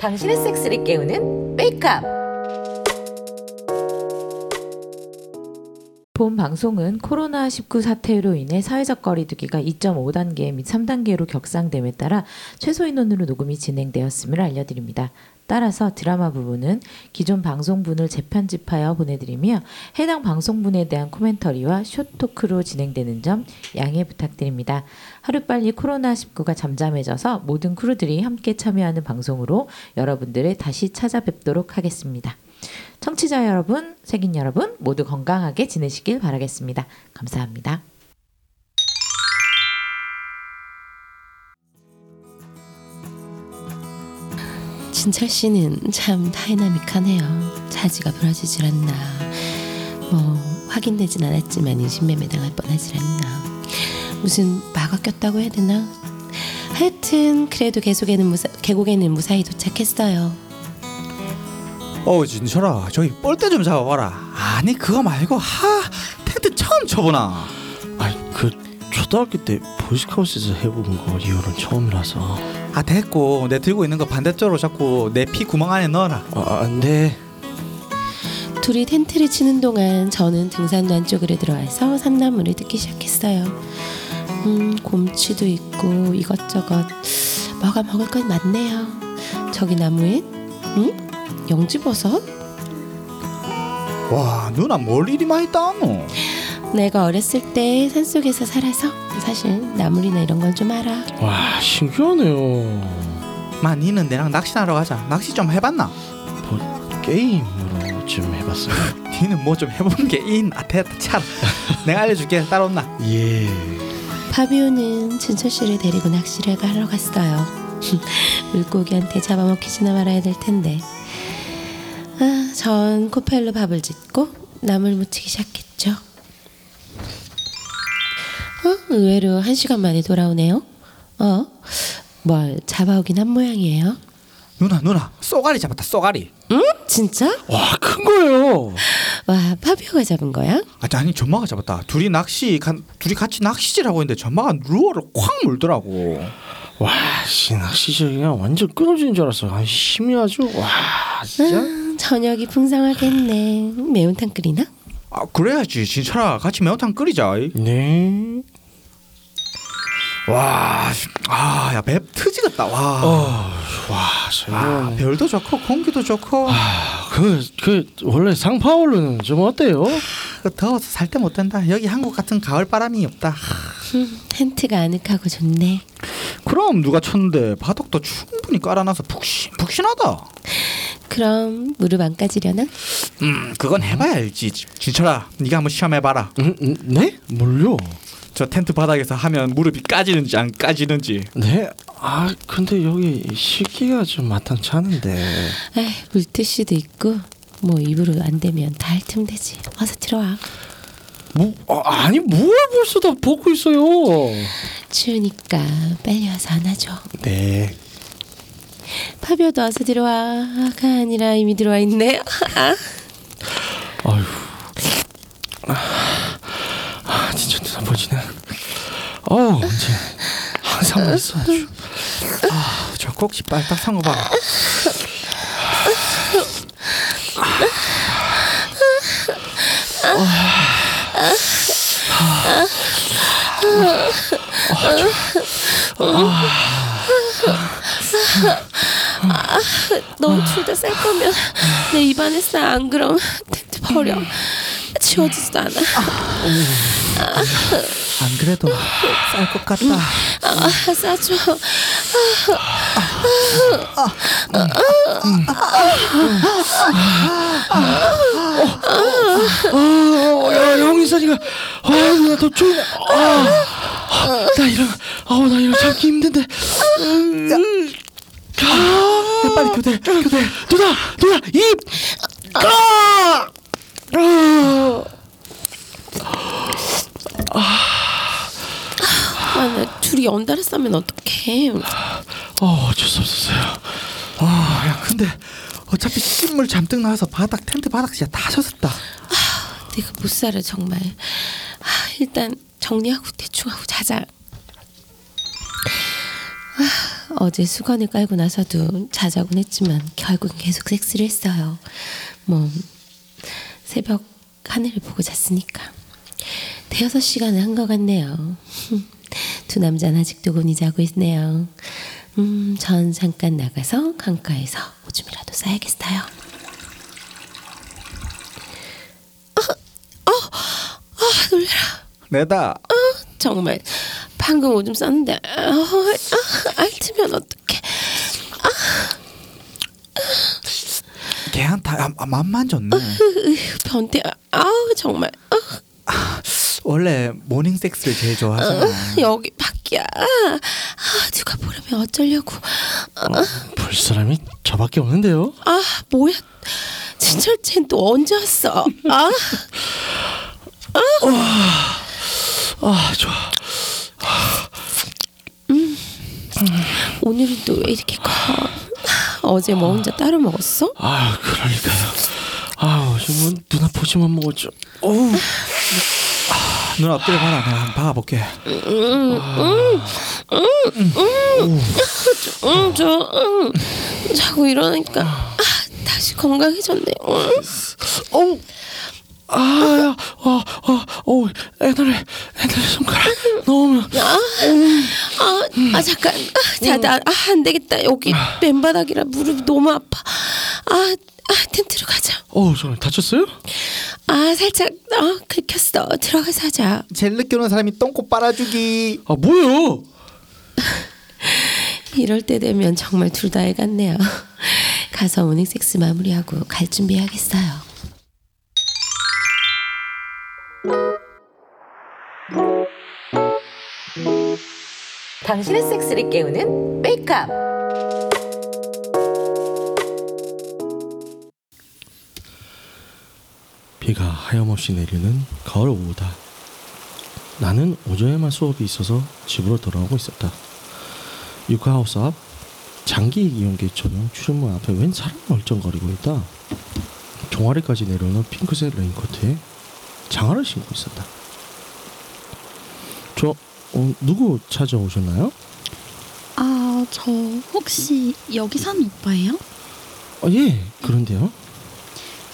당신의 섹스를 깨우는 메이크업. 본 방송은 코로나19 사태로 인해 사회적 거리두기가 2.5단계 및 3단계로 격상됨에 따라 최소 인원으로 녹음이 진행되었음을 알려드립니다. 따라서 드라마 부분은 기존 방송분을 재편집하여 보내드리며 해당 방송분에 대한 코멘터리와 쇼토크로 진행되는 점 양해 부탁드립니다. 하루빨리 코로나19가 잠잠해져서 모든 크루들이 함께 참여하는 방송으로 여러분들을 다시 찾아뵙도록 하겠습니다. 청취자 여러분, 색인 여러분 모두 건강하게 지내시길 바라겠습니다. 감사합니다. 진철 씨는 참 다이나믹하네요. 자지가 부러지질 않나. 뭐 확인되진 않았지만 인신매매 당할 뻔하질 않나. 무슨 마가 꼈다고 해야 되나? 하여튼 그래도 계속에는 무사, 계곡에는 무사히 도착했어요. 어 진철아 저기 뻘대 좀 잡아봐라 아니 그거 말고 하 텐트 처음 쳐보나 아니 그 초등학교 때 보이스카우트에서 해본 거 이후로는 처음이라서 아 됐고 내 들고 있는 거 반대쪽으로 잡고 내피 구멍 안에 넣어라 아, 네 둘이 텐트를 치는 동안 저는 등산로 안쪽으로 들어와서 산나물을 뜯기 시작했어요. 음, 곰치도 있고 이것저것 뭐가 먹을 건 많네요. 저기 나무엔 응? 영지버섯? 와 누나 뭘 이리 많이 따노? 내가 어렸을 때 산속에서 살아서 사실 나물이나 이런 건 좀 알아. 와 신기하네요. 마 니는 내랑 낚시하러 가자. 낚시 좀 해봤나? 뭐 게임으로 좀 해봤어요. 니는 뭐 좀 해본 게인 아 됐다 참 내가 알려줄게. 따라온나? 예. 파비오는 진철 씨를 데리고 낚시를 하러 갔어요. 물고기한테 잡아먹히지나 말아야 될 텐데. 아, 전 코펠로 밥을 짓고 나물 무치기 시작했죠. 어, 의외로 한 시간 만에 돌아오네요. 어, 뭘 잡아오긴 한 모양이에요. 누나 누나 쏘가리 잡았다 쏘가리 응? 진짜? 와 큰 거예요 와, 파비오가 잡은 거야? 아, 아니 전마가 잡았다 둘이 낚시 가, 둘이 같이 낚시질하고 있는데 전마가 루어를 콱 물더라고 와 씨 낚시질 그냥 완전 끊어지는 줄 알았어 아 힘이 아주 와 진짜 아, 저녁이 풍성하겠네. 매운탕 끓이나? 아 그래야지 진철아 같이 매운탕 끓이자 네 와 아야 배 트지겠다 와 어, 와 아, 정말 별도 좋고 공기도 좋고 그, 그 원래 상파울루는 좀 어때요? 그 더워서 살 때 못 된다 여기 한국 같은 가을 바람이 없다 음, 텐트가 아늑하고 좋네. 그럼 누가 쳤는데 바닥도 충분히 깔아놔서 푹신 푹신하다 그럼 무릎 안 까지려나? 음 그건 해봐야 알지 진철아 네가 한번 시험해봐라 음, 음, 네? 뭘요? 저 텐트 바닥에서 하면 무릎이 까지는지 안 까지는지 네? 아 근데 여기 식기가 좀 마땅치 않은데 에이, 물티슈도 있고 뭐 입으로 안 되면 다 핥으면 되지. 어서 들어와. 뭐 아, 아니 뭘 벌써 다 벗고 있어요 추우니까 빨리 와서 안아줘. 네 파비오도 어서 들어와. 아가 아니라 이미 들어와 있네. 아, 아휴 아, 아 진짜 눈 아파지네 어 언제 항상 맛있어 아주 저 꼭지 빨딱 산거 봐 너무 추운데 쌀 거면 내 입안에 싸. 안 그럼 버려. 지워지지도 않아. 안 그래도 쌀 것 같다 아, 싸줘. 어, 야, 영희선이가 어, 나더 추워. 아, 아, 나 이런, 아우 나 이런 참기 힘든데. 음, 아, 빨리 교대 교대 누나, 누나 입. 아, 아, 아, 나 둘이 연달아 싸면 어떡해. 어, 어쩔 수 없었어요. 아 야 근데 어차피 신물 잔뜩 나와서 바닥 텐트 바닥 진짜 다 젖었다 내가 못 살아 정말. 아, 일단 정리하고 대충 하고 자자. 어제 수건을 깔고 나서도 자자곤 했지만 결국은 계속 섹스를 했어요. 뭐 새벽 하늘을 보고 잤으니까 대여섯 시간을 한 것 같네요. 두 남자는 아직도 곤히 자고 있네요. 음, 전 잠깐 나가서 강가에서 오줌이라도 싸야겠어요. 아, 아, 놀래라. 내다. 정말 방금 오줌 쌌는데 아, 아, 앓으면 어떡해. 걔한테 아, 아, 맘만 줬네. 변태. 아우 정말. 아, 원래 모닝 섹스를 제일 좋아하잖아. 여기 밖이야. 아, 누가 보려면 어쩌려고. 볼 사람이 저밖에 없는데요. 아 뭐야. 진철 쟤 또 언제 왔어? 아, 아 좋아. 오늘은 또 왜 이렇게 커? 어제 뭐 혼자 따로 먹었어? 아 그러니까요. 아뭐눈 아프지만 먹었죠. 어우 눈 엎드려 봐라. 내가 한번 박아볼게. 응, 저 응. 자고 일어나니까 아, 다시 건강해졌네. 응. 어우 아야 어, 어, 어, 옛날에 옛날에 손가락 넣으면 아, 아, 아 잠깐. 아, 자, 나, 아, 안 되겠다. 여기 맨바닥이라 무릎이 너무 아파. 아, 아, 텐트로 가자. 어, 저 다쳤어요? 아, 살짝 아, 긁혔어. 들어가서 하자. 제일 늦게 오는 사람이 똥꼬 빨아주기. 아 뭐예요? 이럴 때 되면 정말 둘다 해갔네요. 가서 모닝 섹스 마무리하고 갈 준비해야겠어요. 당신의 섹스를 깨우는 메이크업. 비가 하염없이 내리는 가을 오후다. 나는 오전에만 수업이 있어서 집으로 돌아오고 있었다. 육하우스 앞 장기 이용기 전용 출입문 앞에 웬 사람이 멀쩡거리고 있다. 종아리까지 내려오는 핑크색 레인코트에 장화를 신고 있었다. 저 어, 누구 찾아오셨나요? 아, 저 혹시 여기 사는 오빠예요? 아, 예, 그런데요.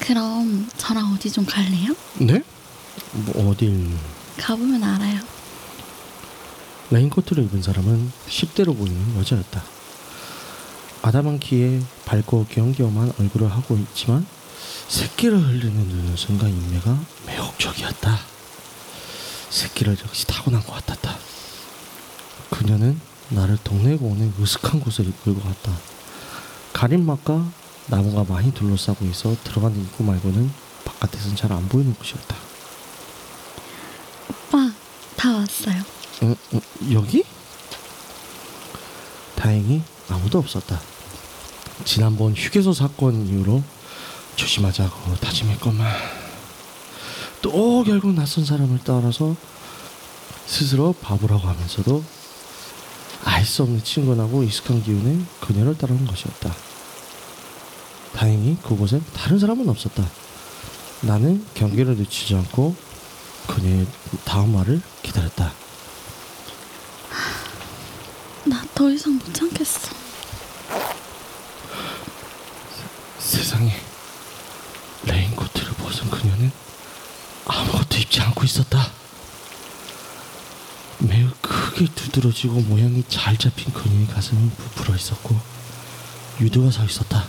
그럼 저랑 어디 좀 갈래요? 네? 뭐 어딜? 가보면 알아요. 레인코트를 입은 사람은 10대로 보이는 여자였다. 아담한 키에 밝고 귀염귀염한 얼굴을 하고 있지만 새끼를 흘리는 눈웃음과 인매가 매혹적이었다. 새끼를 역시 타고난 것 같았다. 그녀는 나를 동네 공원의 으슥한 곳을 이끌고 갔다. 가림막과 나무가 많이 둘러싸고 있어 들어가는 입구 말고는 바깥에선 잘 안 보이는 곳이었다. 오빠, 다 왔어요. 어, 어, 여기? 다행히 아무도 없었다. 지난번 휴게소 사건 이후로 조심하자고 다짐했건만 또 결국 낯선 사람을 따라서 스스로 바보라고 하면서도 알 수 없는 친근하고 익숙한 기운에 그녀를 따르는 것이었다. 다행히 그곳엔 다른 사람은 없었다. 나는 경계를 늦추지 않고 그녀의 다음 말을 기다렸다. 나 더 이상 못 참겠어. 세상에 레인코트를 벗은 그녀는 아무것도 입지 않고 있었다. 매우 크게 두드러지고 모양이 잘 잡힌 그녀의 가슴은 부풀어 있었고 유두가 서 있었다.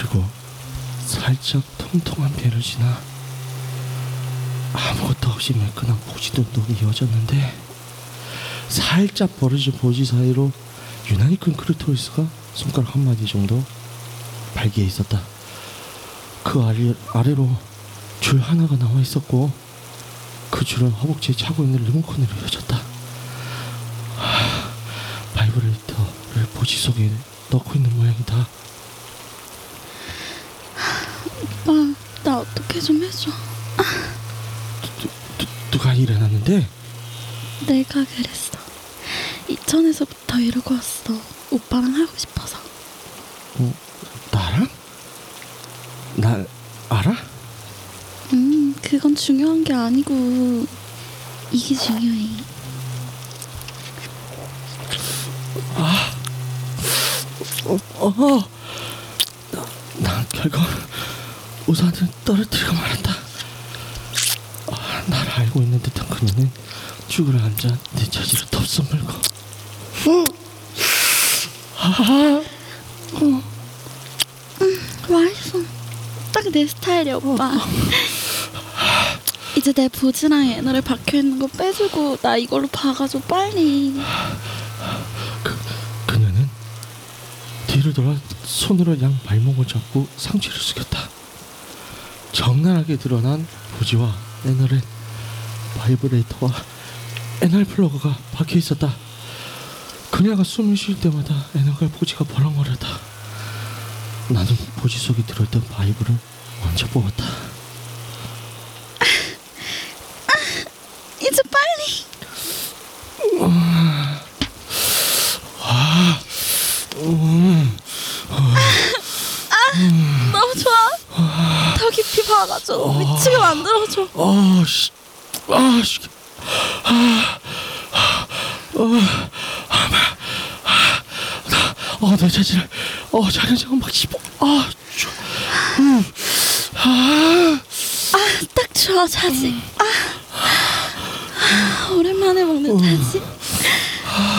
그리고 살짝 통통한 배를 지나 아무것도 없이 매끈한 보지 운동이 이어졌는데 살짝 벌어진 보지 사이로 유난히 큰 크리토리스가 손가락 한 마디 정도 발기에 있었다. 그 아래, 아래로 줄 하나가 나와 있었고 그 줄은 허벅지에 차고 있는 리모컨으로 이어졌다. 하, 바이브레이터를 보지 속에 넣고 있는 모양이다. 오빠, 나 어떻게 좀 해줘. 누, 누가 일어났는데 내가 그랬어. 이천에서부터 이러고 왔어. 오빠랑 하고 싶어서. 나랑? 날 알아? 음, 그건 중요한 게 아니고 이게 중요해. 아 어, 나, 난 결국 우산을 떨어뜨리고 말았다. 아, 나를 알고 있는 듯한 그녀는 죽으러 앉아 내 자지를 덥석 물고 맛있어. 딱 내 스타일이야 오빠. 이제 내 보지랑 애너를 박혀 있는 거 빼주고 나 이걸로 박아줘 빨리. 그녀는 뒤를 돌아 손으로 양 발목을 잡고 상체를 숙였다. 적나라하게 드러난 보지와 애널엔 바이브레이터와 애널 플러그가 박혀 있었다. 그녀가 숨을 쉴 때마다 애널과 보지가 벌렁거렸다. 나는 보지 속에 들어있던 바이브를 먼저 뽑았다. 이제 빨리. 아, 너무 좋아. 더 박아줘. 미치게 만들어줘. 아, 씨, 아, 씨, 아, 어, 어, 내 자질을, 어, 자연스러운 막 씹어, 아, 쭈, 음, 아, 딱 좋아 자지. 아, 아, 오랜만에 먹는 자지.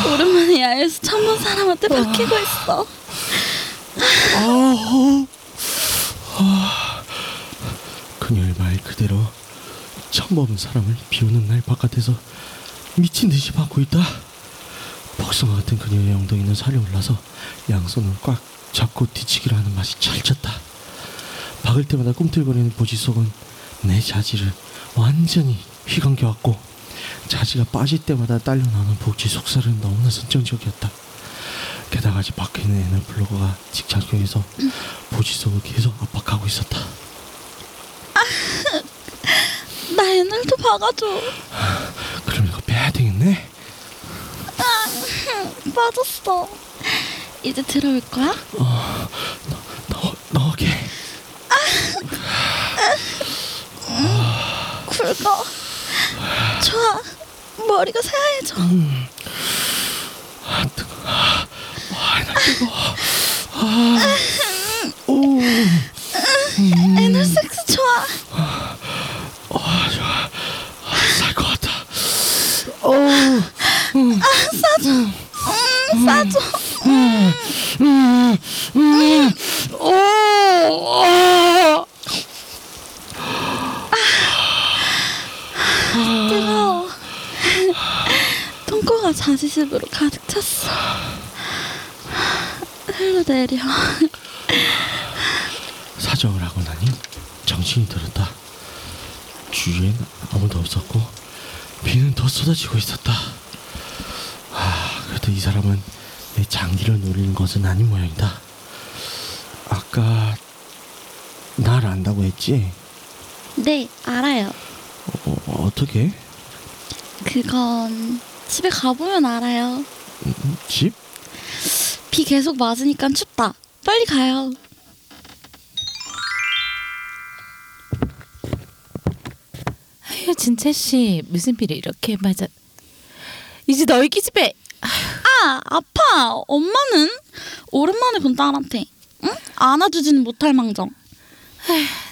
오랜만에 야외에서 본 사람한테 박히고 있어. 아, 아, 그대로 처음 보는 사람을 비오는 날 바깥에서 미친 듯이 받고 있다. 복숭아 같은 그녀의 엉덩이는 살이 올라서 양손을 꽉 잡고 뒤치기를 하는 맛이 찰졌다. 박을 때마다 꿈틀거리는 보지 속은 내 자지를 완전히 휘감겨왔고 자지가 빠질 때마다 딸려 나오는 복지 속살은 너무나 선정적이었다. 게다가 아직 박혀 있는 에너블로거가 직작용해서 보지 속을 계속. 나 애널도 박아줘. 그럼 이거 빼야 되겠네. 빠졌어. 이제 들어올 거야? 넣 넣게. 굵어. 좋아. 머리가 새하얘져. 아 뜨거. 아, 나 뜨거. 아, 오, 애널 섹스 좋아. 아 좋아. 아, 살것 같다. 어, 싸줘. 음, 음, 오, 아. 뜨거워. 똥꼬가 자지습으로 가득 찼어. 흘러내려. 사정을 하고 나니 정신이 들었다. 주위엔 아무도 없었고 비는 더 쏟아지고 있었다. 이 사람은 내 장기를 노리는 것은 아닌 모양이다. 아까 날 안다고 했지? 네, 알아요. 어, 어떻게? 그건 집에 가보면 알아요. 음, 집? 비 계속 맞으니까 춥다. 빨리 가요. 아유 진짜 씨 무슨 비를 이렇게 맞아? 이제 너희 기집애 아, 아파. 엄마는 오랜만에 본 딸한테. 응? 안아주지는 못할 망정.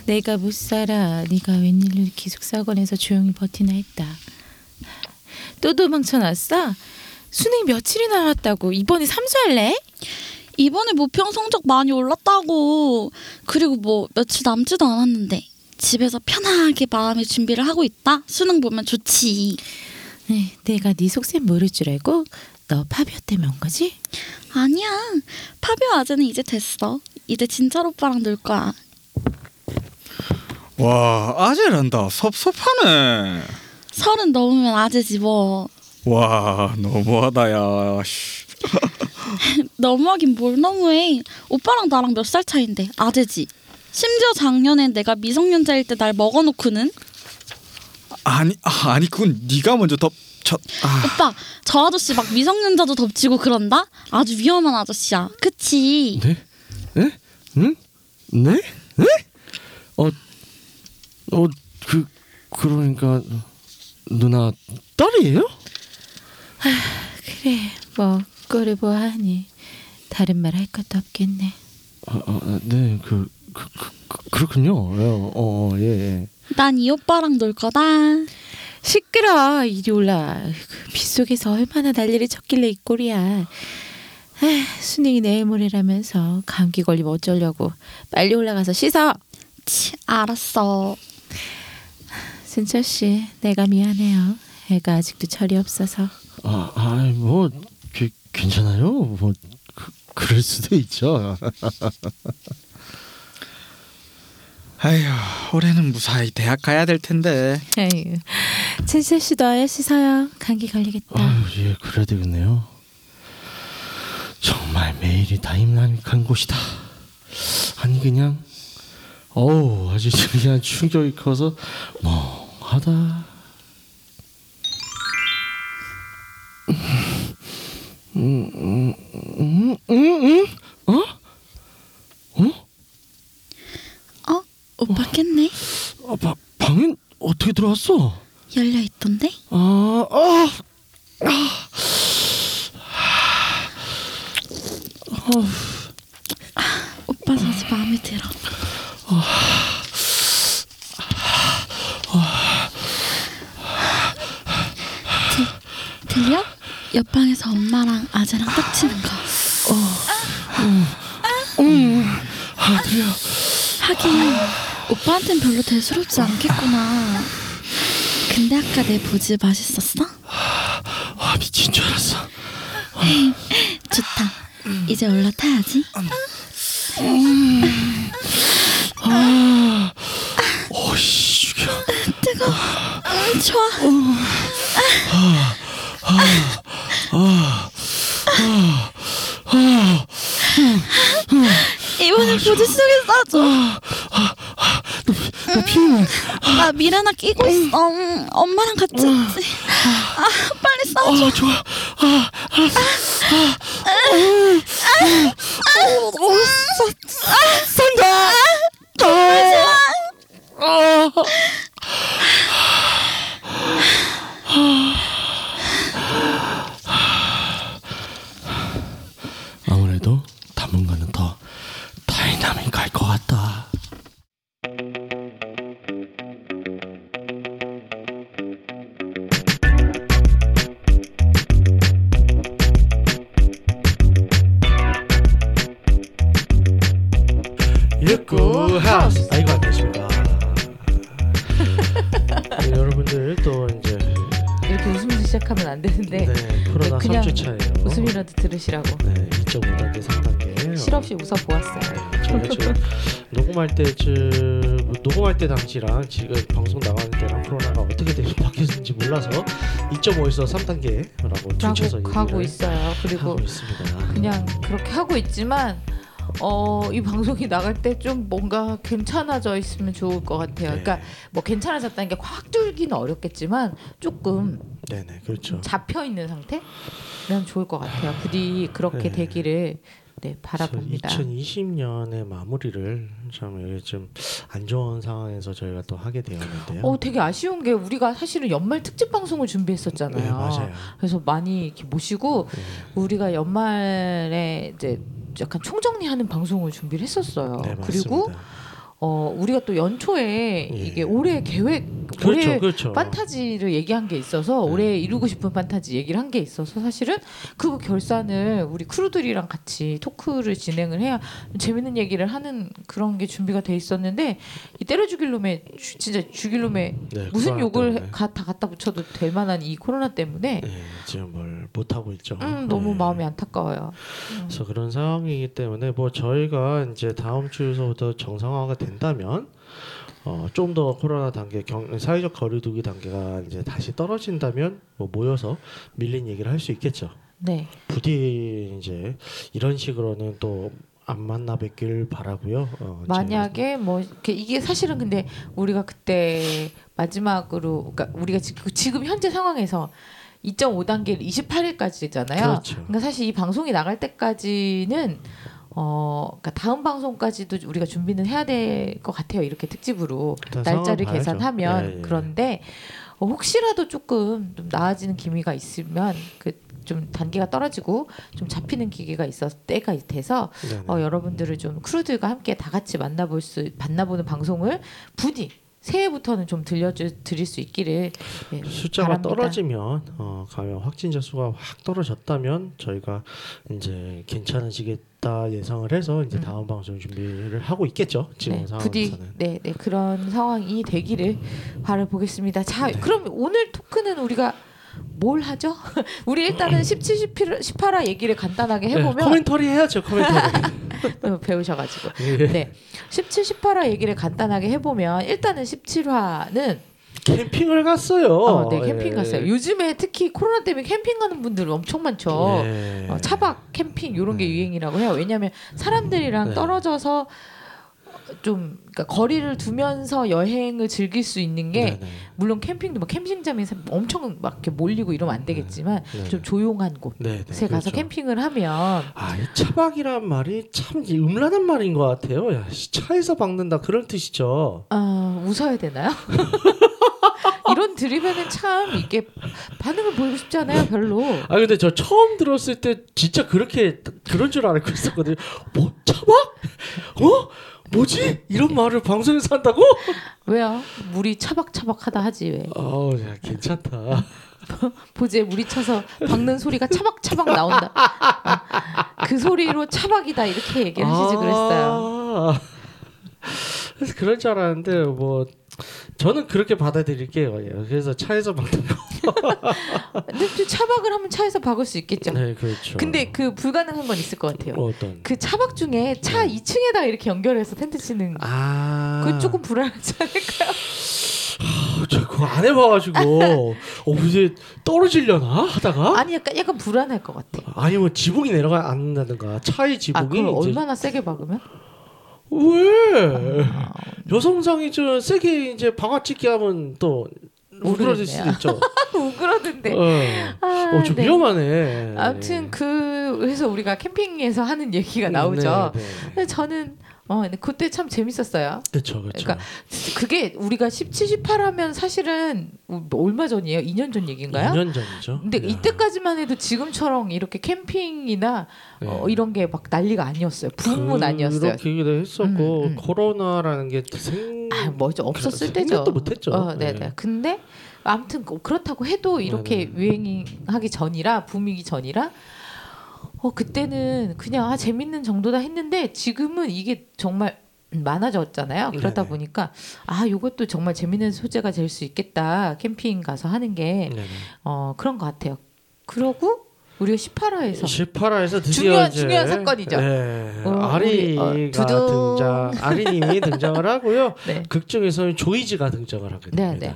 내가 못 살아. 네가 웬일로 속사건에서 조용히 버티나 했다. 또 도망쳐 났어? 수능 며칠이 남았다고 이번에 삼수할래? 이번에 모평 성적 많이 올랐다고. 그리고 뭐 며칠 남지도 않았는데. 집에서 편하게 마음의 준비를 하고 있다. 수능 보면 좋지. 네, 내가 네 속셈 모를 줄 알고 너 파비오 때문에 온 거지? 아니야. 파비오 아재는 이제 됐어. 이제 진철 오빠랑 놀 거야. 와 아재란다 섭섭하네 서른 넘으면 아재지 뭐. 와 너무하다야 씨. 너무하긴 뭘 너무해. 오빠랑 나랑 몇 살 차인데 아재지. 심지어 작년엔 내가 미성년자일 때 날 먹어놓고는 아니 아, 아니 그건 네가 먼저 덮 쳐 아, 오빠 저 아저씨 막 미성년자도 덮치고 그런다? 아주 위험한 아저씨야. 그치? 네? 네? 응? 네? 네? 어, 어, 그, 그러니까, 누나, 딸이에요? 그래 뭐 보아하니 다 다른 말 할 것도 없겠네. 아, 아, 네, 그, 그, 그, 그 그렇군요. 어, 어, 예, 예. 난 이 오빠랑 놀 거다. 시끄러. 이리 올라. 그 빗속에서 얼마나 난리를 쳤길래 이 꼴이야. 아, 수능이 내일 모레라면서 감기 걸리면 어쩌려고. 빨리 올라가서 씻어. 치, 알았어. 순철 씨, 내가 미안해요. 애가 아직도 철이 없어서. 아, 아, 뭐, 그, 괜찮아요. 뭐, 그, 그럴 수도 있죠. 아휴 올해는 무사히 대학 가야 될 텐데 에휴, 순철 씨도 어여 씻어요. 감기 걸리겠다. 아유, 예, 그래야 되겠네요. 정말 매일이 다임나믹한 곳이다. 아니 그냥 어우 아주 그냥 충격이 커서 멍하다. 음, 음, 음, 음, 음, 어? 어? 어? 오빠 깼네? 아, 바, 방엔 어떻게 들어왔어? 열려 있던데? 아, 아, 오빠 자주 마음에 들어. 들, 들려? 옆방에서 엄마랑 아재랑 떡치는 거. 아, 들려. 하긴 오빠한텐 별로 대수롭지 않겠구나. 근데 아까 내 보지 맛있었어? 아, 미친 줄 알았어. 좋다. 이제 올라타야지. 오씨 죽여. 뜨거. 음, 좋아. 이번엔 보지 속에 싸줘. 나 피는 나 미라나 끼고 있어. 음, 엄마랑 같이 있지. 아, 빨리 싸줘. 아 좋아. 아 아무래도 당분간은 더 들으시라고 네 2.5단계 3단계 실없이 웃어 보았어요. 네, 지금 녹음할 때쯤 녹음할 때 당시랑 지금 방송 나가는 때랑 코로나가 어떻게 되게 바뀌었는지 몰라서 2.5에서 3단계라고 퉁쳐서 라고 하고 얘기를 있어요. 그리고 하고 있습니다. 그냥 그렇게 하고 있지만 어, 이 방송이 나갈 때 좀 뭔가 괜찮아져 있으면 좋을 것 같아요. 네. 그러니까 뭐 괜찮아졌다는 게확 줄기는 어렵겠지만 조금 네네 그렇죠. 잡혀 있는 상태면 좋을 것 같아요. 부디 그렇게 네. 되기를 네, 바라봅니다. 2020년의 마무리를 참 이게 좀안 좋은 상황에서 저희가 또 하게 되었는데요. 어, 되게 아쉬운 게 우리가 사실은 연말 특집 방송을 준비했었잖아요. 네 맞아요. 그래서 많이 이렇게 모시고 네. 우리가 연말에 이제 약간 총정리하는 방송을 준비를 했었어요. 네, 그리고 맞습니다. 어 우리가 또 연초에 예. 이게 올해 계획 그렇죠, 올해 그렇죠. 판타지를 얘기한 게 있어서 네. 올해 이루고 싶은 판타지 얘기를 한 게 있어서 사실은 그 결산을 우리 크루들이랑 같이 토크를 진행을 해야 재밌는 얘기를 하는 그런 게 준비가 돼 있었는데 이 때려 죽일 놈의 주- 진짜 죽일 놈의 네, 무슨 욕을 때문에. 가, 다 갖다 붙여도 될 만한 이 코로나 때문에 네, 지금 뭘 못 하고 있죠. 음, 너무 네. 마음이 안타까워요. 그래서 그런 상황이기 때문에 뭐 저희가 이제 다음 주에서부터 정상화가 된다면 어, 좀 더 코로나 단계 경, 사회적 거리두기 단계가 이제 다시 떨어진다면 뭐 모여서 밀린 얘기를 할 수 있겠죠. 네. 부디 이제 이런 식으로는 또 안 만나 뵙길 바라고요. 어, 만약에 뭐 이게 사실은 근데 우리가 그때 마지막으로 그러니까 우리가 지금, 지금 현재 상황에서 2.5 단계를 28일까지잖아요. 그렇죠. 그러니까 사실 이 방송이 나갈 때까지는 어 그러니까 다음 방송까지도 우리가 준비는 해야 될 것 같아요. 이렇게 특집으로 날짜를. 계산하면 예, 예. 그런데 어, 혹시라도 조금 좀 나아지는 기미가 있으면 그 좀 단계가 떨어지고 좀 잡히는 기계가 있어 때가 돼서 네 네. 어, 여러분들을 좀 크루들과 함께 다 같이 만나볼 수 만나보는 방송을 부디 새해부터는 좀 들려주 드릴 수 있기를 예, 숫자가 바랍니다. 떨어지면 어, 감염 확진자 수가 확 떨어졌다면 저희가 이제 괜찮아지겠다 예상을 해서 이제 음. 다음 방송 준비를 하고 있겠죠. 지금 네, 상황에서는. 네, 네 그런 상황이 되기를 바라보겠습니다. 자, 네. 그럼 오늘 토크는 우리가 뭘 하죠? 우리 일단은 17, 18, 18화 얘기를 간단하게 네, 해보면 코멘터리 해야죠. 코멘터리. 어, 배우셔가지고 예. 네 17, 18화 얘기를 간단하게 해보면 일단은 17화는 캠핑을 갔어요. 어, 네 캠핑 예. 갔어요. 요즘에 특히 코로나 때문에 캠핑 가는 분들 엄청 많죠. 예. 어, 차박 캠핑 이런 게 네. 유행이라고 해요. 왜냐하면 사람들이랑 네. 떨어져서 좀 그러니까 거리를 두면서 여행을 즐길 수 있는 게 네네. 물론 캠핑도 막 캠핑장에서 엄청 막 이렇게 몰리고 이러면 안 되겠지만 네. 좀 조용한 곳에 네네. 가서 그렇죠. 캠핑을 하면 아, 이 차박이란 말이 참이 음란한 말인 것 같아요. 야, 씨, 차에서 박는다 그런 뜻이죠. 아 웃어야 되나요? 이런 드립에는 참 이게 반응을 보이고 싶지 않아요 별로. 아 근데 저 처음 들었을 때 진짜 그렇게 그런 줄 알고 있었거든요. 뭐 차박? 어? 뭐지? 이런 말을 방송에서 한다고? 왜요? 물이 차박차박하다 하지 왜? 아우, 야, 괜찮다. 보지에 물이 차서 박는 소리가 차박차박 나온다. 어, 그 소리로 차박이다 이렇게 얘기를 하시지 그랬어요. 아, 그래서 그럴 줄 알았는데 뭐 저는 그렇게 받아들일게요. 예. 그래서 차에서 박는 거. 근데 또 차박을 하면 차에서 박을 수 있겠죠. 네, 그렇죠. 근데 그 불가능한 건 있을 것 같아요. 어떤? 그 차박 중에 차 2층에다가 이렇게 연결해서 텐트 치는 거. 아, 그건 조금 불안하지 않을까요? 어, 저 그거 안 해봐가지고 어 이제 떨어지려나 하다가 아니 약간 약간 불안할 것 같아. 아니 뭐 지붕이 내려가 앉는다든가 차의 아 지붕이 그걸 이제 얼마나 세게 박으면? 왜 아, 여성상이 저 세게 이제 방아찍기 하면 또 우그러질 수도. 있죠. 우그러든데. 어, 아, 어, 좀 네. 위험하네. 아무튼 그 그래서 우리가 캠핑에서 하는 얘기가 나오죠. 네, 네. 근데 저는 어 근데 그때 참 재밌었어요. 그렇죠, 그렇죠. 그러니까 그게 우리가 17, 18 하면 사실은 얼마 전이에요? 2년 전 얘기인가요? 2년 전이죠. 근데 네. 이때까지만 해도 지금처럼 이렇게 캠핑이나 어, 네. 이런 게 막 난리가 아니었어요. 붐은 아니었어요. 그렇게 얘기도 했었고 음, 음. 코로나라는 게 생. 아, 뭐죠 없었을 그- 때죠. 생각도 못했죠. 어, 네, 네. 네. 근데 아무튼 그- 그렇다고 해도 이렇게 네, 유행하기 전이라 붐이기 전이라 어 그때는 그냥 아 재밌는 정도다 했는데 지금은 이게 정말 많아졌잖아요. 그러다 네네. 보니까 아 이것도 정말 재밌는 소재가 될 수 있겠다. 캠핑 가서 하는 게 네네. 어, 그런 것 같아요. 그러고 우리가 18화에서 18화에서 드디어 중요한- 중요한 사건이죠. 네. 어, 아리가 우리, 어. 등장, 아리님이 등장을 하고요. 네. 극 중에서는 조이지가 등장을 하게 네, 됩니다. 네.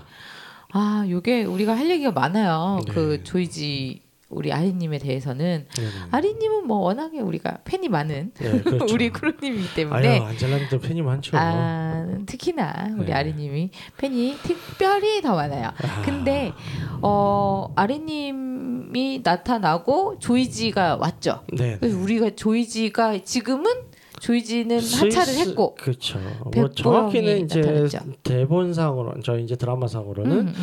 아, 요게 우리가 할 얘기가 많아요. 네. 그 조이지 우리 아리님에 대해서는 네. 아리님은 뭐 워낙에 우리가 팬이 많은 네, 그렇죠. 우리 크루님이기 때문에 안젤라님도 팬이 많죠. 아, 특히나 우리 네. 아리님이 팬이 특별히 더 많아요. 아. 근데 어 아리님이 나타나고 조이지가 왔죠. 네. 그래서 우리가 조이지가 지금은 조이지는 하차를 했고 그렇죠. 뭐 정확히는 이제 나타났죠. 대본상으로 저 이제 드라마상으로는 음, 음.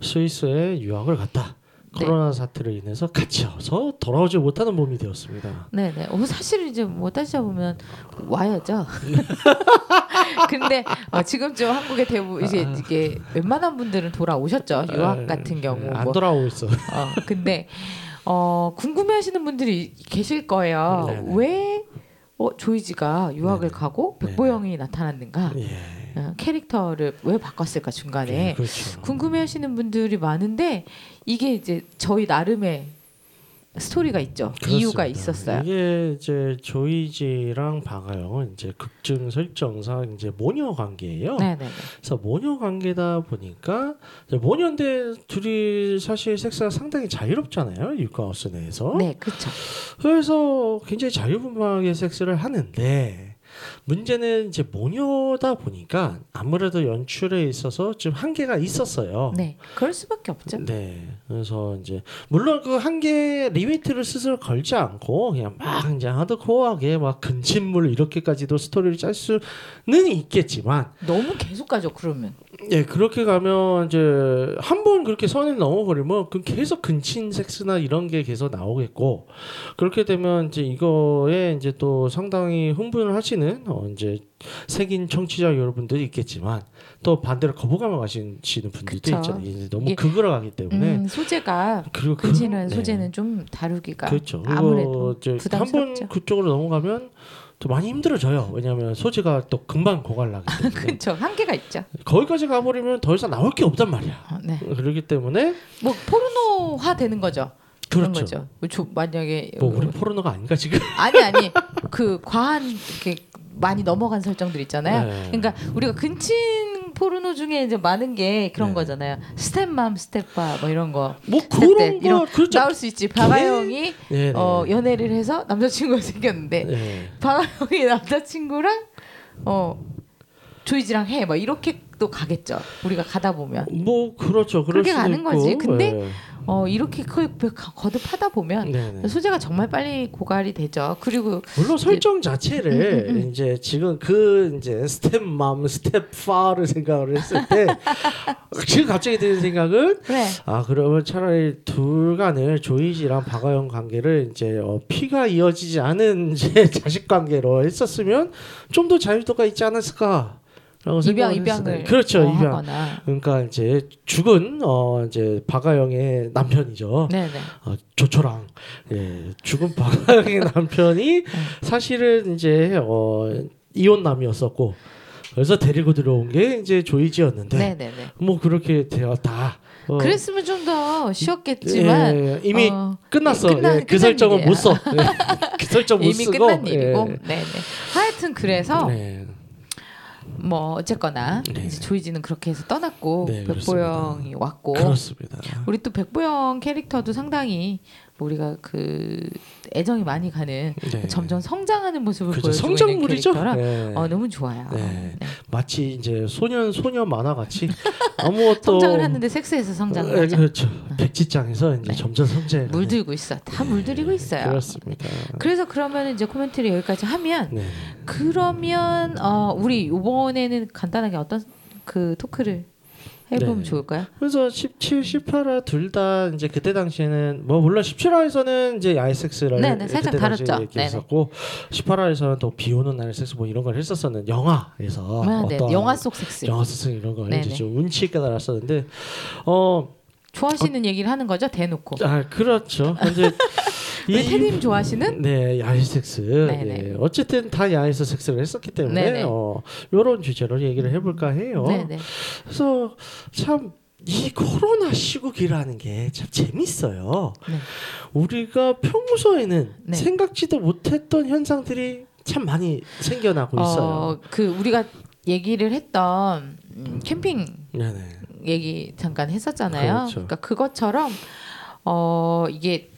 스위스에 유학을 갔다. 네. 코로나 사태로 인해서 갇혀서 돌아오지 못하는 몸이 되었습니다. 네 네. 어, 사실 이제 뭐 따지자 보면 와야죠. 근데 어, 지금쯤 한국에 대부 이제 아. 이게 웬만한 분들은 돌아오셨죠. 유학 같은 경우. 네, 안 뭐. 돌아오고 있어. 어, 근데 어, 궁금해하시는 분들이 계실 거예요. 네네. 왜 어, 조이지가 유학을 네네. 가고 백보영이 나타났는가? 예. 어, 캐릭터를 왜 바꿨을까 중간에? 네, 그렇죠. 궁금해하시는 분들이 많은데 이게 이제 저희 나름의 스토리가 있죠. 이유가 그렇습니다. 있었어요. 이게 이제 조이지랑 방아영은 이제 극중 설정상 이제 모녀 관계예요. 네네. 그래서 모녀 관계다 보니까 모녀인데 둘이 사실 섹스가 상당히 자유롭잖아요. 육가하우스 내에서. 네, 그렇죠. 그래서 굉장히 자유분방하게 섹스를 하는데 문제는 이제 모녀다 보니까 아무래도 연출에 있어서 좀 한계가 있었어요. 네, 그럴 수밖에 없죠. 네. 그래서 이제 물론 그 한계 리미트를 스스로 걸지 않고 그냥 막 이제 하드코어하게 막 근친물 이렇게까지도 스토리를 짤 수는 있겠지만 너무 계속 가죠. 그러면 예, 그렇게 가면 이제 한 번 그렇게 선을 넘어버리면 그 계속 근친 섹스나 이런 게 계속 나오겠고 그렇게 되면 이제 이거에 이제 또 상당히 흥분을 하시는 어 이제 색인 청취자 여러분들이 있겠지만 또 반대로 거부감을 가시는 분들도. 있잖아요. 너무 극으로 가기 때문에 음, 소재가 그리고 그- 근친한 네. 소재는 좀 다루기가 그렇죠. 아무래도 한번 부담스럽죠. 그쪽으로 넘어가면 또 많이 힘들어져요. 왜냐하면 소재가 또 금방 고갈나기 때문에 그렇죠. 한계가 있죠. 거기까지 가버리면 더 이상 나올 게 없단 말이야. 어, 네. 그렇기 때문에 뭐 포르노화 되는 거죠. 그렇죠. 거죠. 뭐 조- 만약에 뭐 우리 포르노가 아닌가 지금? 아니 아니 그 과한 이렇게 많이 넘어간 설정들 있잖아요. 네. 그러니까 우리가 근친 포르노 중에 이제 많은 게 그런 네. 거잖아요. stepmom, step pa 뭐 이런 거. 뭐 그런 때거 이런 그렇죠. 나올 수 있지. 박아영이 네, 네. 어, 연애를 해서 남자친구가 생겼는데 네. 박아영이 남자친구랑 어 조이지랑 해. 뭐 이렇게 또 가겠죠. 우리가 가다 보면 뭐 그렇죠. 그렇게 가는. 거지. 근데 네. 어 이렇게 거, 거듭하다 보면 네, 네. 소재가 정말 빨리 고갈이 되죠. 그리고 물론 설정 자체를 음, 음, 음. 이제 지금 그 이제 stepmom, step pa를 생각을 했을 때 지금 갑자기 드는 생각은 그래 아 그러면 차라리 둘간을 조이지랑 박아영 관계를 이제 어, 피가 이어지지 않은 이제 자식 관계로 했었으면 좀 더 자유도가 있지 않았을까 라고 입양 입양을. 그렇죠 어, 입양. 하거나 그러니까 이제 죽은 어 이제 박아영의 남편이죠. 네네 어, 조초랑 예, 죽은 박아영의 남편이 사실은 이제 어 이혼남이었었고 그래서 데리고 들어온 게 이제 조이지였는데 네네네. 뭐 그렇게 되었다. 어, 그랬으면 좀 더 쉬웠겠지만 예, 이미 어, 끝났어. 끝난- 예, 그 끝난 설정은 일이에요. 못 써. 예, 그 설정 못 이미 쓰고. 끝난 일이고 예. 네네. 하여튼 그래서 네. 뭐 어쨌거나 네. 이제 조이지는 그렇게 해서 떠났고 네, 백보영이 왔고 그렇습니다. 우리 또 백보영 캐릭터도 상당히 뭐 우리가 그 애정이 많이 가는 네. 점점 성장하는 모습을 그렇죠. 보여주고 성장물이죠. 네. 어, 너무 좋아요. 네. 네. 마치 이제 소년 소녀 만화 같이 아무것도 성장을 하는데 섹스에서 성장을 예, 하죠. 그렇죠. 백지장에서 이제 네. 점점 성장. 물들고 있어. 다 물들이고 있어요. 그렇습니다. 그래서 그러면 이제 코멘트를 여기까지 하면 네. 그러면 어 우리 이번에는 간단하게 어떤 그 토크를 해보면 네. 좋을까요? 그래서 17, 18화 둘 다 이제 그때 당시에는 뭐 물론 17화에서는 이제 야외 섹스를 네, 네, 살짝 다뤘죠. 얘기했었고 18화에서는 또 비 오는 날 섹스 뭐 이런 걸 했었었는 영화에서 아, 네. 어떤 영화 속 섹스 영화 섹스 이런 걸 네, 이제 네. 좀 운치 있게 달았었는데 어 좋아하시는 얘기를 하는 거죠 대놓고. 아 그렇죠. 근데 우리 테디님 좋아하시는? 네 야외 섹스 네, 네, 네. 어쨌든 다 야외에서 섹스를 했었기 때문에 네, 네. 어 요런 주제로 얘기를 해볼까 해요. 네네. 그래서 참 이 코로나 시국이라는 게 참 재밌어요. 네. 우리가 평소에는 네. 생각지도 못했던 현상들이 참 많이 생겨나고 있어요. 어, 그 우리가 얘기를 했던 음, 캠핑 네네. 얘기 잠깐 했었잖아요. 그렇죠. 그러니까 그것처럼 어 이게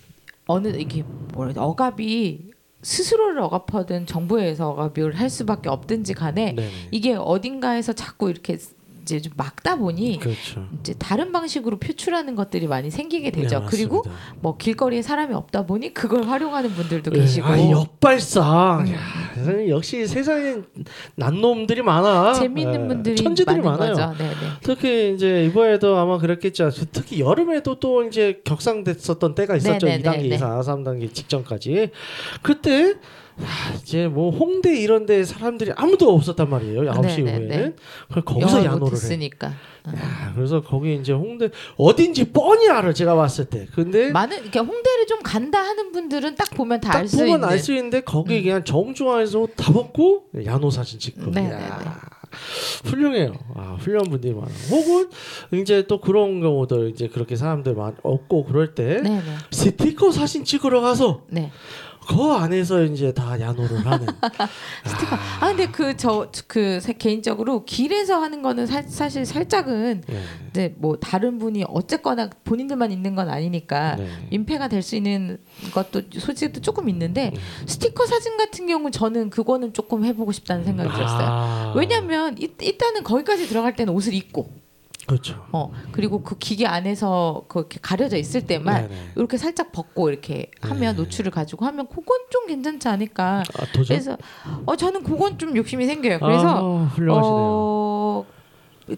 어느 이게 뭐라? 억압이 스스로를 억압하든 정부에서 억압을 할 수밖에 없든지 간에 네네. 이게 어딘가에서 자꾸 이렇게 이제 좀 막다 보니 그렇죠. 이제 다른 방식으로 표출하는 것들이 많이 생기게 되죠. 네, 그리고. 뭐 길거리에 사람이 없다 보니 그걸 활용하는 분들도 네, 계시고 아, 역발상. 음. 야, 역시 세상에 난놈들이 많아. 재미있는 네, 분들이 천재들이 많아요. 거죠. 네네. 특히 이제 이번에도 아마 그랬겠죠. 특히 여름에도 또 이제 격상됐었던 때가 있었죠. 네네네네. 2단계 이상, 3단계 직전까지. 그때 아, 이제 뭐 홍대 이런 데 사람들이 아무도 없었단 말이에요. 9시 네네네. 이후에는. 그래서 거기서 야노를 해. 못했으니까 야, 그래서 거기 이제 홍대 어딘지 뻔히 알아 제가 봤을 때. 근데 많은 이렇게 홍대를 좀 간다 하는 분들은 딱 보면 다딱알수 보면 있는 알수 있는데 거기 그냥 정중앙에서 다 벗고 야노 사진 찍고. 네, 야, 네, 네. 훌륭해요. 아, 훌륭한 분들이 많아. 혹은 이제 또 그런 경우들 이제 그렇게 사람들 많 없고 그럴 때 네네. 스티커 사진 찍으러 가서 네. 그 안에서 이제 다 야노를 하는. 스티커. 아 근데 그 저그 개인적으로 길에서 하는 거는 사, 사실 살짝은 예. 이제 뭐 다른 분이 어쨌거나 본인들만 있는 건 아니니까 네. 민폐가 될 수 있는 것도 소지도 조금 있는데 음. 스티커 사진 같은 경우 저는 그거는 조금 해보고 싶다는 생각이 들었어요. 아, 왜냐하면 이- 일단은 거기까지 들어갈 때는 옷을 입고 그렇죠. 어 그리고 그 기계 안에서 그렇게 가려져 있을 때만 네네. 이렇게 살짝 벗고 이렇게 하면 네. 노출을 가지고 하면 그건 좀 괜찮지 않을까. 아. 그래서 어 저는 그건 좀 욕심이 생겨요. 그래서 아, 훌륭하시네요. 어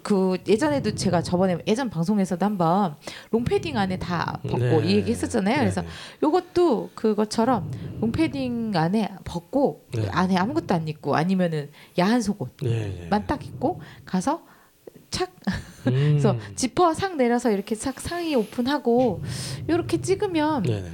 그 예전에도 제가 저번에 예전 방송에서도 한번 롱패딩 안에 다 벗고 네. 이 얘기 했었잖아요. 그래서 네, 요것도 그것처럼 롱패딩 안에 벗고 네. 안에 아무것도 안 입고 아니면은 야한 속옷만 네, 네. 딱 입고 가서 착 음. 그래서 지퍼 상 내려서 이렇게 싹 상의 오픈하고 요렇게 찍으면 네네.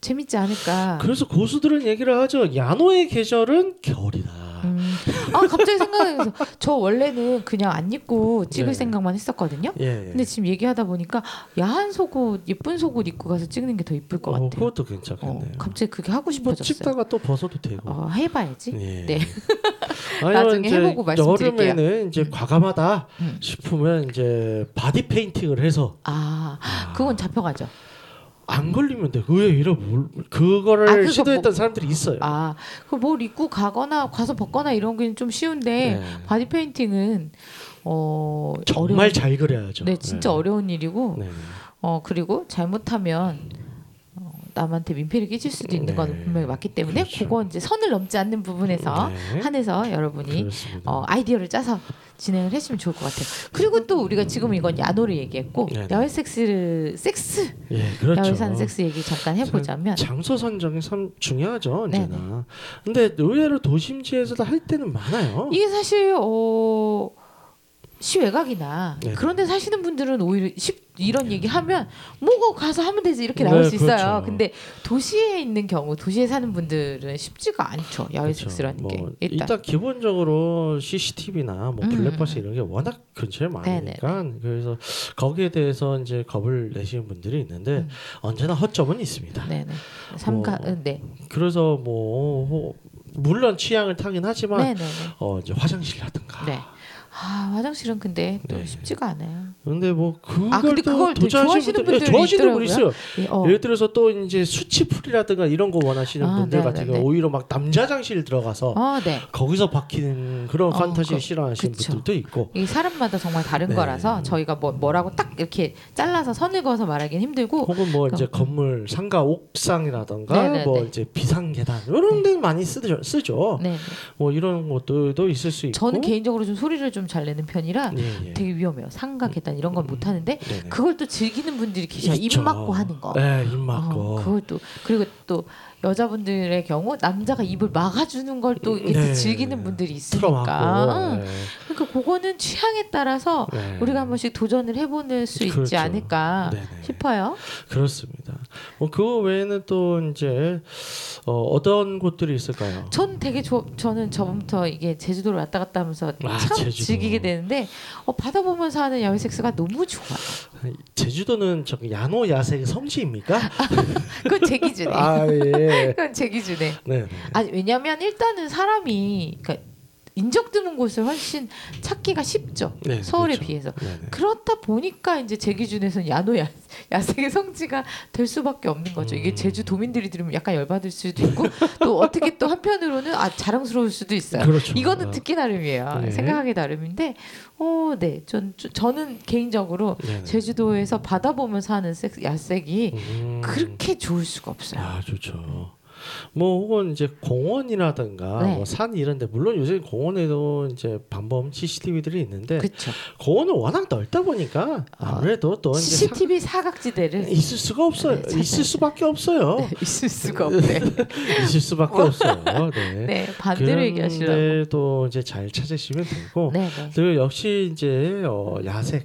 재밌지 않을까. 그래서 고수들은 얘기를 하죠. 야노의 계절은 겨울이다. 음. 아 갑자기 생각나서 저 원래는 그냥 안 입고 찍을 네. 생각만 했었거든요. 예. 예. 근데 지금 얘기하다 보니까 야한 속옷 예쁜 속옷 입고 가서 찍는 게 더 이쁠 것 어, 같아요. 그것도 어, 괜찮겠네요. 갑자기 그게 하고 뭐 싶어졌어요. 찍다가 또 벗어도 되고. 어, 해봐야지. 예. 네. 나중에 해보고 말씀드릴게요. 여름에는 이제 과감하다 음. 싶으면 이제 바디 페인팅을 해서 아, 아. 그건 잡혀가죠. 안 걸리면 돼. 의외로 뭘- 그거를 아, 시도했던 뭐- 사람들이 있어요. 아, 그뭘 입고 가거나 가서 벗거나 이런 게 좀 쉬운데 네. 바디 페인팅은 어 정말 어려운, 잘 그려야죠. 네, 진짜 어려운 일이고 네. 어 그리고 잘못하면 어, 남한테 민폐를 끼칠 수도 있는 건 네. 분명히 맞기 때문에 그렇죠. 그거 이제 선을 넘지 않는 부분에서 네. 한해서 여러분이. 어, 아이디어를 짜서 진행을 했으면 좋을 것 같아요. 그리고 또 우리가 지금 이건 야노를 얘기했고 네네. 야외 섹스를 섹스 예, 그렇죠. 야외 사는 섹스 얘기 잠깐 해보자면 장소 선정이 참 중요하죠 네네. 언제나. 근데 의외로 도심지에서도 할 때는 많아요. 이게 사실 어 시외각이나 네네. 그런 데 사시는 분들은 오히려 쉽, 이런 얘기 하면 뭐고 가서 하면 되지 이렇게 나올 네, 수 있어요. 그렇죠. 근데 도시에 있는 경우 도시에 사는 분들은 쉽지가 않죠. 야외 그렇죠. 섹스라는 뭐 게 일단, 일단, 기본적으로 CCTV나 뭐 음, 블랙버스 음, 이런 게 워낙 근처에 많으니까 그래서 거기에 대해서 이제 겁을 내시는 분들이 있는데 음. 언제나 허점은 있습니다. 네네 삼가 뭐, 음, 네 그래서 뭐, 뭐 물론 취향을 타긴 하지만 네네네 어 이제 화장실이라든가. 네. 아 화장실은 근데 또 네. 쉽지가 않아요. 근데 뭐 그걸 아, 근데 또 그걸 도전하시는 좋아하시는 분들, 예, 좋아하시는 분이 있어요. 예, 어. 예를 들어서 또 이제 수치풀이라든가 이런 거 원하시는 아, 분들 네, 같은 네, 경우 네. 오히려 막 남자장실 들어가서 어, 네. 거기서 박히는 그런 어, 판타지 그- 싫어하시는 그쵸. 분들도 있고 이 사람마다 정말 다른 네. 거라서 저희가 뭐 뭐라고 딱 이렇게 잘라서 선을 그어서 말하기는 힘들고 혹은 뭐 이제 그럼, 건물 상가 옥상이라던가 네, 네, 뭐 네. 이제 비상 계단 이런 데 많이 쓰죠. 쓰죠. 네. 네. 뭐 이런 것들도 있을 수 있고. 저는 개인적으로 좀 소리를 좀잘 내는 편이라 예, 예. 되게 위험해요. 상가 계단 이런 건 못 하는데 네네. 그걸 또 즐기는 분들이 계셔. 입 있죠. 막고 하는 거. 네, 입 막고. 어, 그걸 또 그리고 또 여자분들의 경우 남자가 입을 막아주는 걸 또 네. 즐기는 분들이. 있으니까. 응. 네. 그러니까 그거는 취향에 따라서 네. 우리가 한 번씩 도전을 해보는 수 있지 그렇죠. 않을까 네네. 싶어요. 그렇습니다. 뭐 그거 외에는 또 이제 어, 어떤 곳들이 있을까요? 전 되게 조, 저는 저부터 이게 제주도를 왔다 갔다 하면서 아, 참 제주도. 즐기게 되는데 어, 바다 보면서 하는 야외 섹스가 너무 좋아요. 제주도는 저기 야노 야생 성지입니까? 그건 제 기준에. 아 예. 그건 제 기준에. 네. 아니 왜냐면 일단은 사람이 그러니까 인적 드문 곳을 훨씬 찾기가 쉽죠. 네, 서울에 그렇죠. 비해서. 네 네. 그렇다 보니까 이제 제 기준에서는 야노 야, 야생의 성지가 될 수밖에 없는 거죠. 이게 음. 제주 도민들이 들으면 약간 열받을 수도 있고 또 어떻게 또 한편으로는 아 자랑스러울 수도 있어요. 그렇죠. 이거는 듣기 나름이에요. 네. 생각하기 나름인데, 어, 네, 전 저- 저는 개인적으로 네네. 제주도에서 바다 보면서 하는 야색이 음. 그렇게 좋을 수가 없어요. 아 좋죠. 뭐 혹은 이제 공원이라든가 네. 뭐산 이런데 물론 요새 공원에도 이제 반범 CCTV들이 있는데 그렇죠. 공원은 워낙 넓다 보니까 아무래도 또 이제 CCTV 사 각지대를 사- 있을 수가 없어요. 네, 있을 수밖에 없어요. 있을 수가 없네. 있을 수밖에 없어요. 네. 네, 반대로 얘기하시려고. 그런데도 이제 잘 찾으시면 되고 네, 네. 그리고 역시 이제 어, 야색을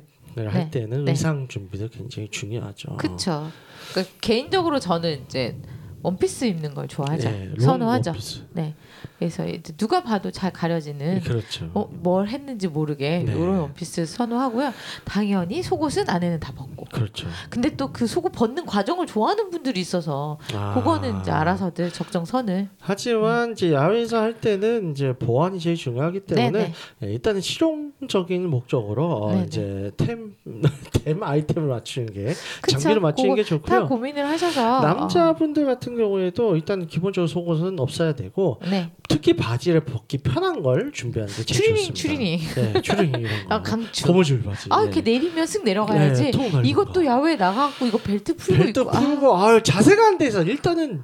할 네, 때는 네. 의상 준비도 굉장히 중요하죠. 그쵸. 그 개인적으로 저는 이제 원피스 입는 걸 좋아하죠. 네, 롱 선호하죠. 원피스. 네. 그래서 이제 누가 봐도 잘 가려지는 그렇죠. 어, 뭘 했는지 모르게 네. 이런 원피스 선호하고요. 당연히 속옷은 안에는 다 벗고. 그렇죠. 근데 또 그 속옷 벗는 과정을 좋아하는 분들이 있어서 아. 그거는 이제 알아서들 적정선을. 하지만 이제 야외에서 할 때는 이제 보안이 제일 중요하기 때문에 네네. 예, 일단은 실용적인 목적으로 어, 네네. 이제 템, 템 아이템을 맞추는 게 그쵸? 장비를 맞추는 게다 좋고요. 고민을 하셔서 남자분들 같은 경우에도 일단 기본적으로 속옷은 없어야 되고 어, 네. 특히 바지를 벗기 편한 걸 준비하는 게 제일 추리닝 좋습니다. 추리닝. 네, 추리닝 이런 거. 아 강추. 고무줄 바지. 아 네. 이렇게 내리면 쓱 내려가야지. 네, 통 넓은 이것도 거. 야외에 나가고 이거 벨트 풀고 벨트 있고. 아, 풀고 아, 자세가 안 돼서 일단은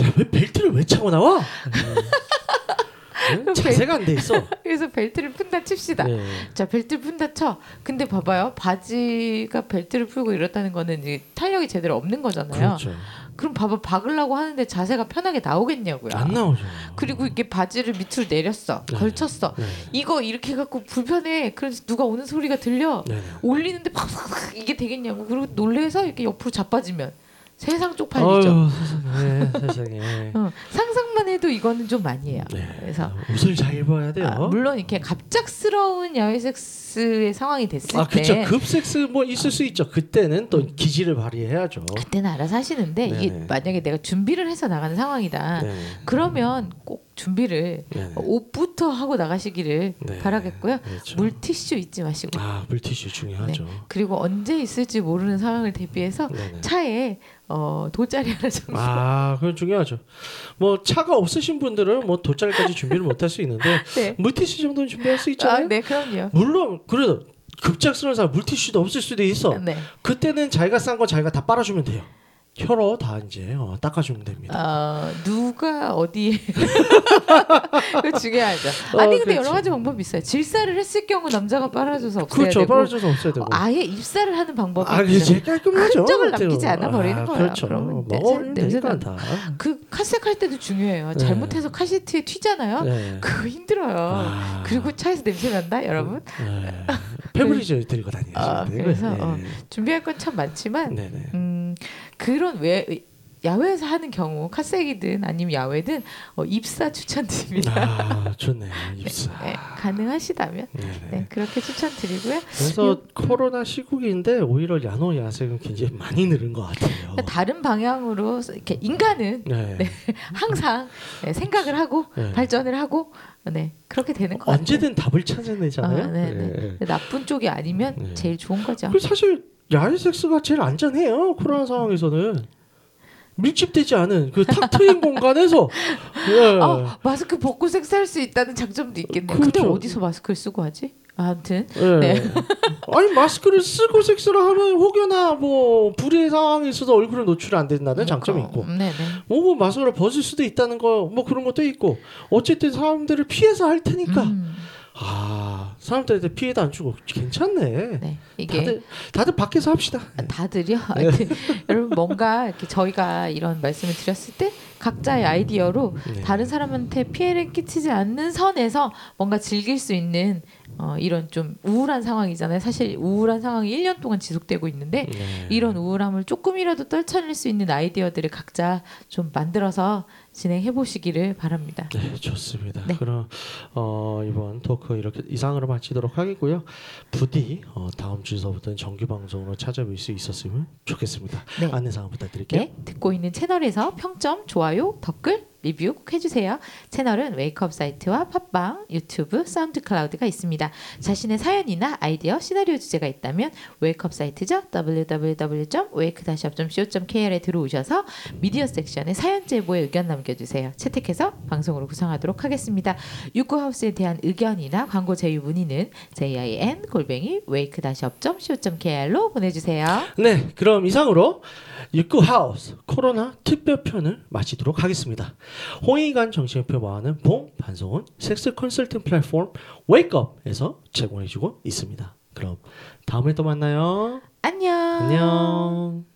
야, 왜 벨트를 왜 차고 나와? 응? 자세가 안 돼 있어. 그래서 벨트를 푼다 칩시다. 네. 자 벨트 푼다 쳐. 근데 봐봐요 바지가 벨트를 풀고 이렇다는 거는 탄력이 제대로 없는 거잖아요. 그렇죠. 그럼 봐봐 박으려고 하는데 자세가 편하게 나오겠냐고요. 안 나오죠. 그리고 이게 바지를 밑으로 내렸어, 네. 걸쳤어. 네. 이거 이렇게 해갖고 불편해. 그래서 누가 오는 소리가 들려. 네. 올리는데 팍팍 이게 되겠냐고. 그리고 놀래서 이렇게 옆으로 자빠지면 세상 쪽팔리죠. 어휴, 세상에, 세상에. 어, 상상만 해도 이거는 좀 많이 해요. 네. 그래서 옷을 잘 입어야 돼요. 아, 물론 이렇게 갑작스러운 야외 섹스의 상황이 됐을 아, 그렇죠. 때 급섹스 뭐 있을 수 있죠. 그때는 또 기지를 발휘해야죠. 그때는 알아서 하시는데 이게 네네. 만약에 내가 준비를 해서 나가는 상황이다. 네. 그러면 꼭 준비를 네네. 옷부터 하고 나가시기를 네. 바라겠고요. 그렇죠. 물티슈 잊지 마시고 아, 물티슈 중요하죠. 그리고 언제 있을지 모르는 상황을 대비해서 네네. 차에 어, 돗자리 하나 정도 아, 그건 중요하죠. 뭐 차가 없으신 분들은 뭐 돗자리까지 준비를 못 할 수 있는데 네. 물티슈 정도는 준비할 수 아, 있잖아요. 네, 그럼요. 물론 그래도 급작스러운 사람 물티슈도 없을 수도 있어. 네. 그때는 자기가 싼 거 자기가 다 빨아주면 돼요. 혀로 다 이제 어, 닦아주면 됩니다. 어, 누가 어디에 그거 중요하죠. 어, 아니 근데 그렇죠. 여러 가지 방법이 있어요. 질사를 했을 경우 남자가 빨아줘서 없애야 그렇죠. 되고 빨아줘서 없어야 되고. 아예 입사를 하는 방법이 아, 그게 깔끔하죠. 흔적을? 남기지 않아 버리는 아, 거예요. 그렇죠. 먹으면 냄새- 되니까 다. 그 카색 할 때도 중요해요. 네. 잘못해서 카시트에 튀잖아요. 네. 그거 힘들어요. 아. 그리고 차에서 냄새 난다, 여러분. 네. 페브리즈 들고 다니시면 아. 그래서, 네. 어, 준비할 건 참 많지만 네네. 음, 그런 외 야외에서 하는 경우 카색이든 아니면 야외든 어, 입사 추천드립니다. 아 좋네 입사. 네, 가능하시다면 네네. 네, 그렇게 추천드리고요. 그래서 코로나 시국인데 오히려 야노 야생은 굉장히 많이 늘은 것 같아요. 다른 방향으로 이렇게 인간은 네. 네, 항상 네, 생각을 하고 네. 발전을 하고 네 그렇게 되는 것 같아요. 언제든 답을 찾아내잖아요. 아, 네, 네. 나쁜 쪽이 아니면 네. 제일 좋은 거죠. 그 사실 야외 섹스가 제일 안전해요. 코로나 상황에서는 밀집되지 않은 그 탁 트인 공간에서. 예. 아, 마스크 벗고 섹스할 수 있다는 장점도 있겠네요. 근데 그렇죠. 어디서 마스크를 쓰고 하지? 아무튼 예. 네. 아니 마스크를 쓰고 섹스를 하면 혹여나 뭐 불의의 상황이 있어서 얼굴을 노출 안 된다는 장점이 있고 음, 네네. 뭐 마스크를 벗을 수도 있다는 거 뭐 그런 것도 있고 어쨌든 사람들을 피해서 할 테니까 음, 아 사람들한테 피해도 안 주고 괜찮네. 네 이게 다들 다들 밖에서 합시다. 네. 다들요. 하여튼 여러분 뭔가 이렇게 저희가 이런 말씀을 드렸을 때 각자의 아이디어로 네. 다른 사람한테 피해를 끼치지 않는 선에서 뭔가 즐길 수 있는 어, 이런 좀 우울한 상황이잖아요. 사실 우울한 상황이 1년 동안 지속되고 있는데 네. 이런 우울함을 조금이라도 떨쳐낼 수 있는 아이디어들을 각자 좀 만들어서 진행해 보시기를 바랍니다. 네, 좋습니다. 네. 그럼 어, 이번 토크 이렇게 이상으로 마치도록 하겠고요. 부디 어, 다음 주서부터는 정규 방송으로 찾아뵐 수 있었으면 좋겠습니다. 네. 안내 사항 부탁드릴게요. 네, 듣고 있는 채널에서 평점, 좋아요, 댓글, 리뷰 꼭 해주세요. 채널은 웨이크업 사이트와 팟빵, 유튜브, 사운드 클라우드가 있습니다. 자신의 사연이나 아이디어, 시나리오 주제가 있다면 웨이크업 사이트죠. www.wake-up.co.kr에 들어오셔서 미디어 섹션에 사연 제보에 의견 남겨주세요. 채택해서 방송으로 구성하도록 하겠습니다. 유쿠하우스에 대한 의견이나 광고 제휴 문의는 jin 골뱅이 wake-up.co.kr로 보내주세요. 네, 그럼 이상으로 육구 하우스 코로나 특별편을 마치도록 하겠습니다. 홍익관 정신협회 마하는 봄 반성은 섹스 컨설팅 플랫폼 웨이크업에서 제공해주고 있습니다. 그럼 다음에 또 만나요. 안녕. 안녕.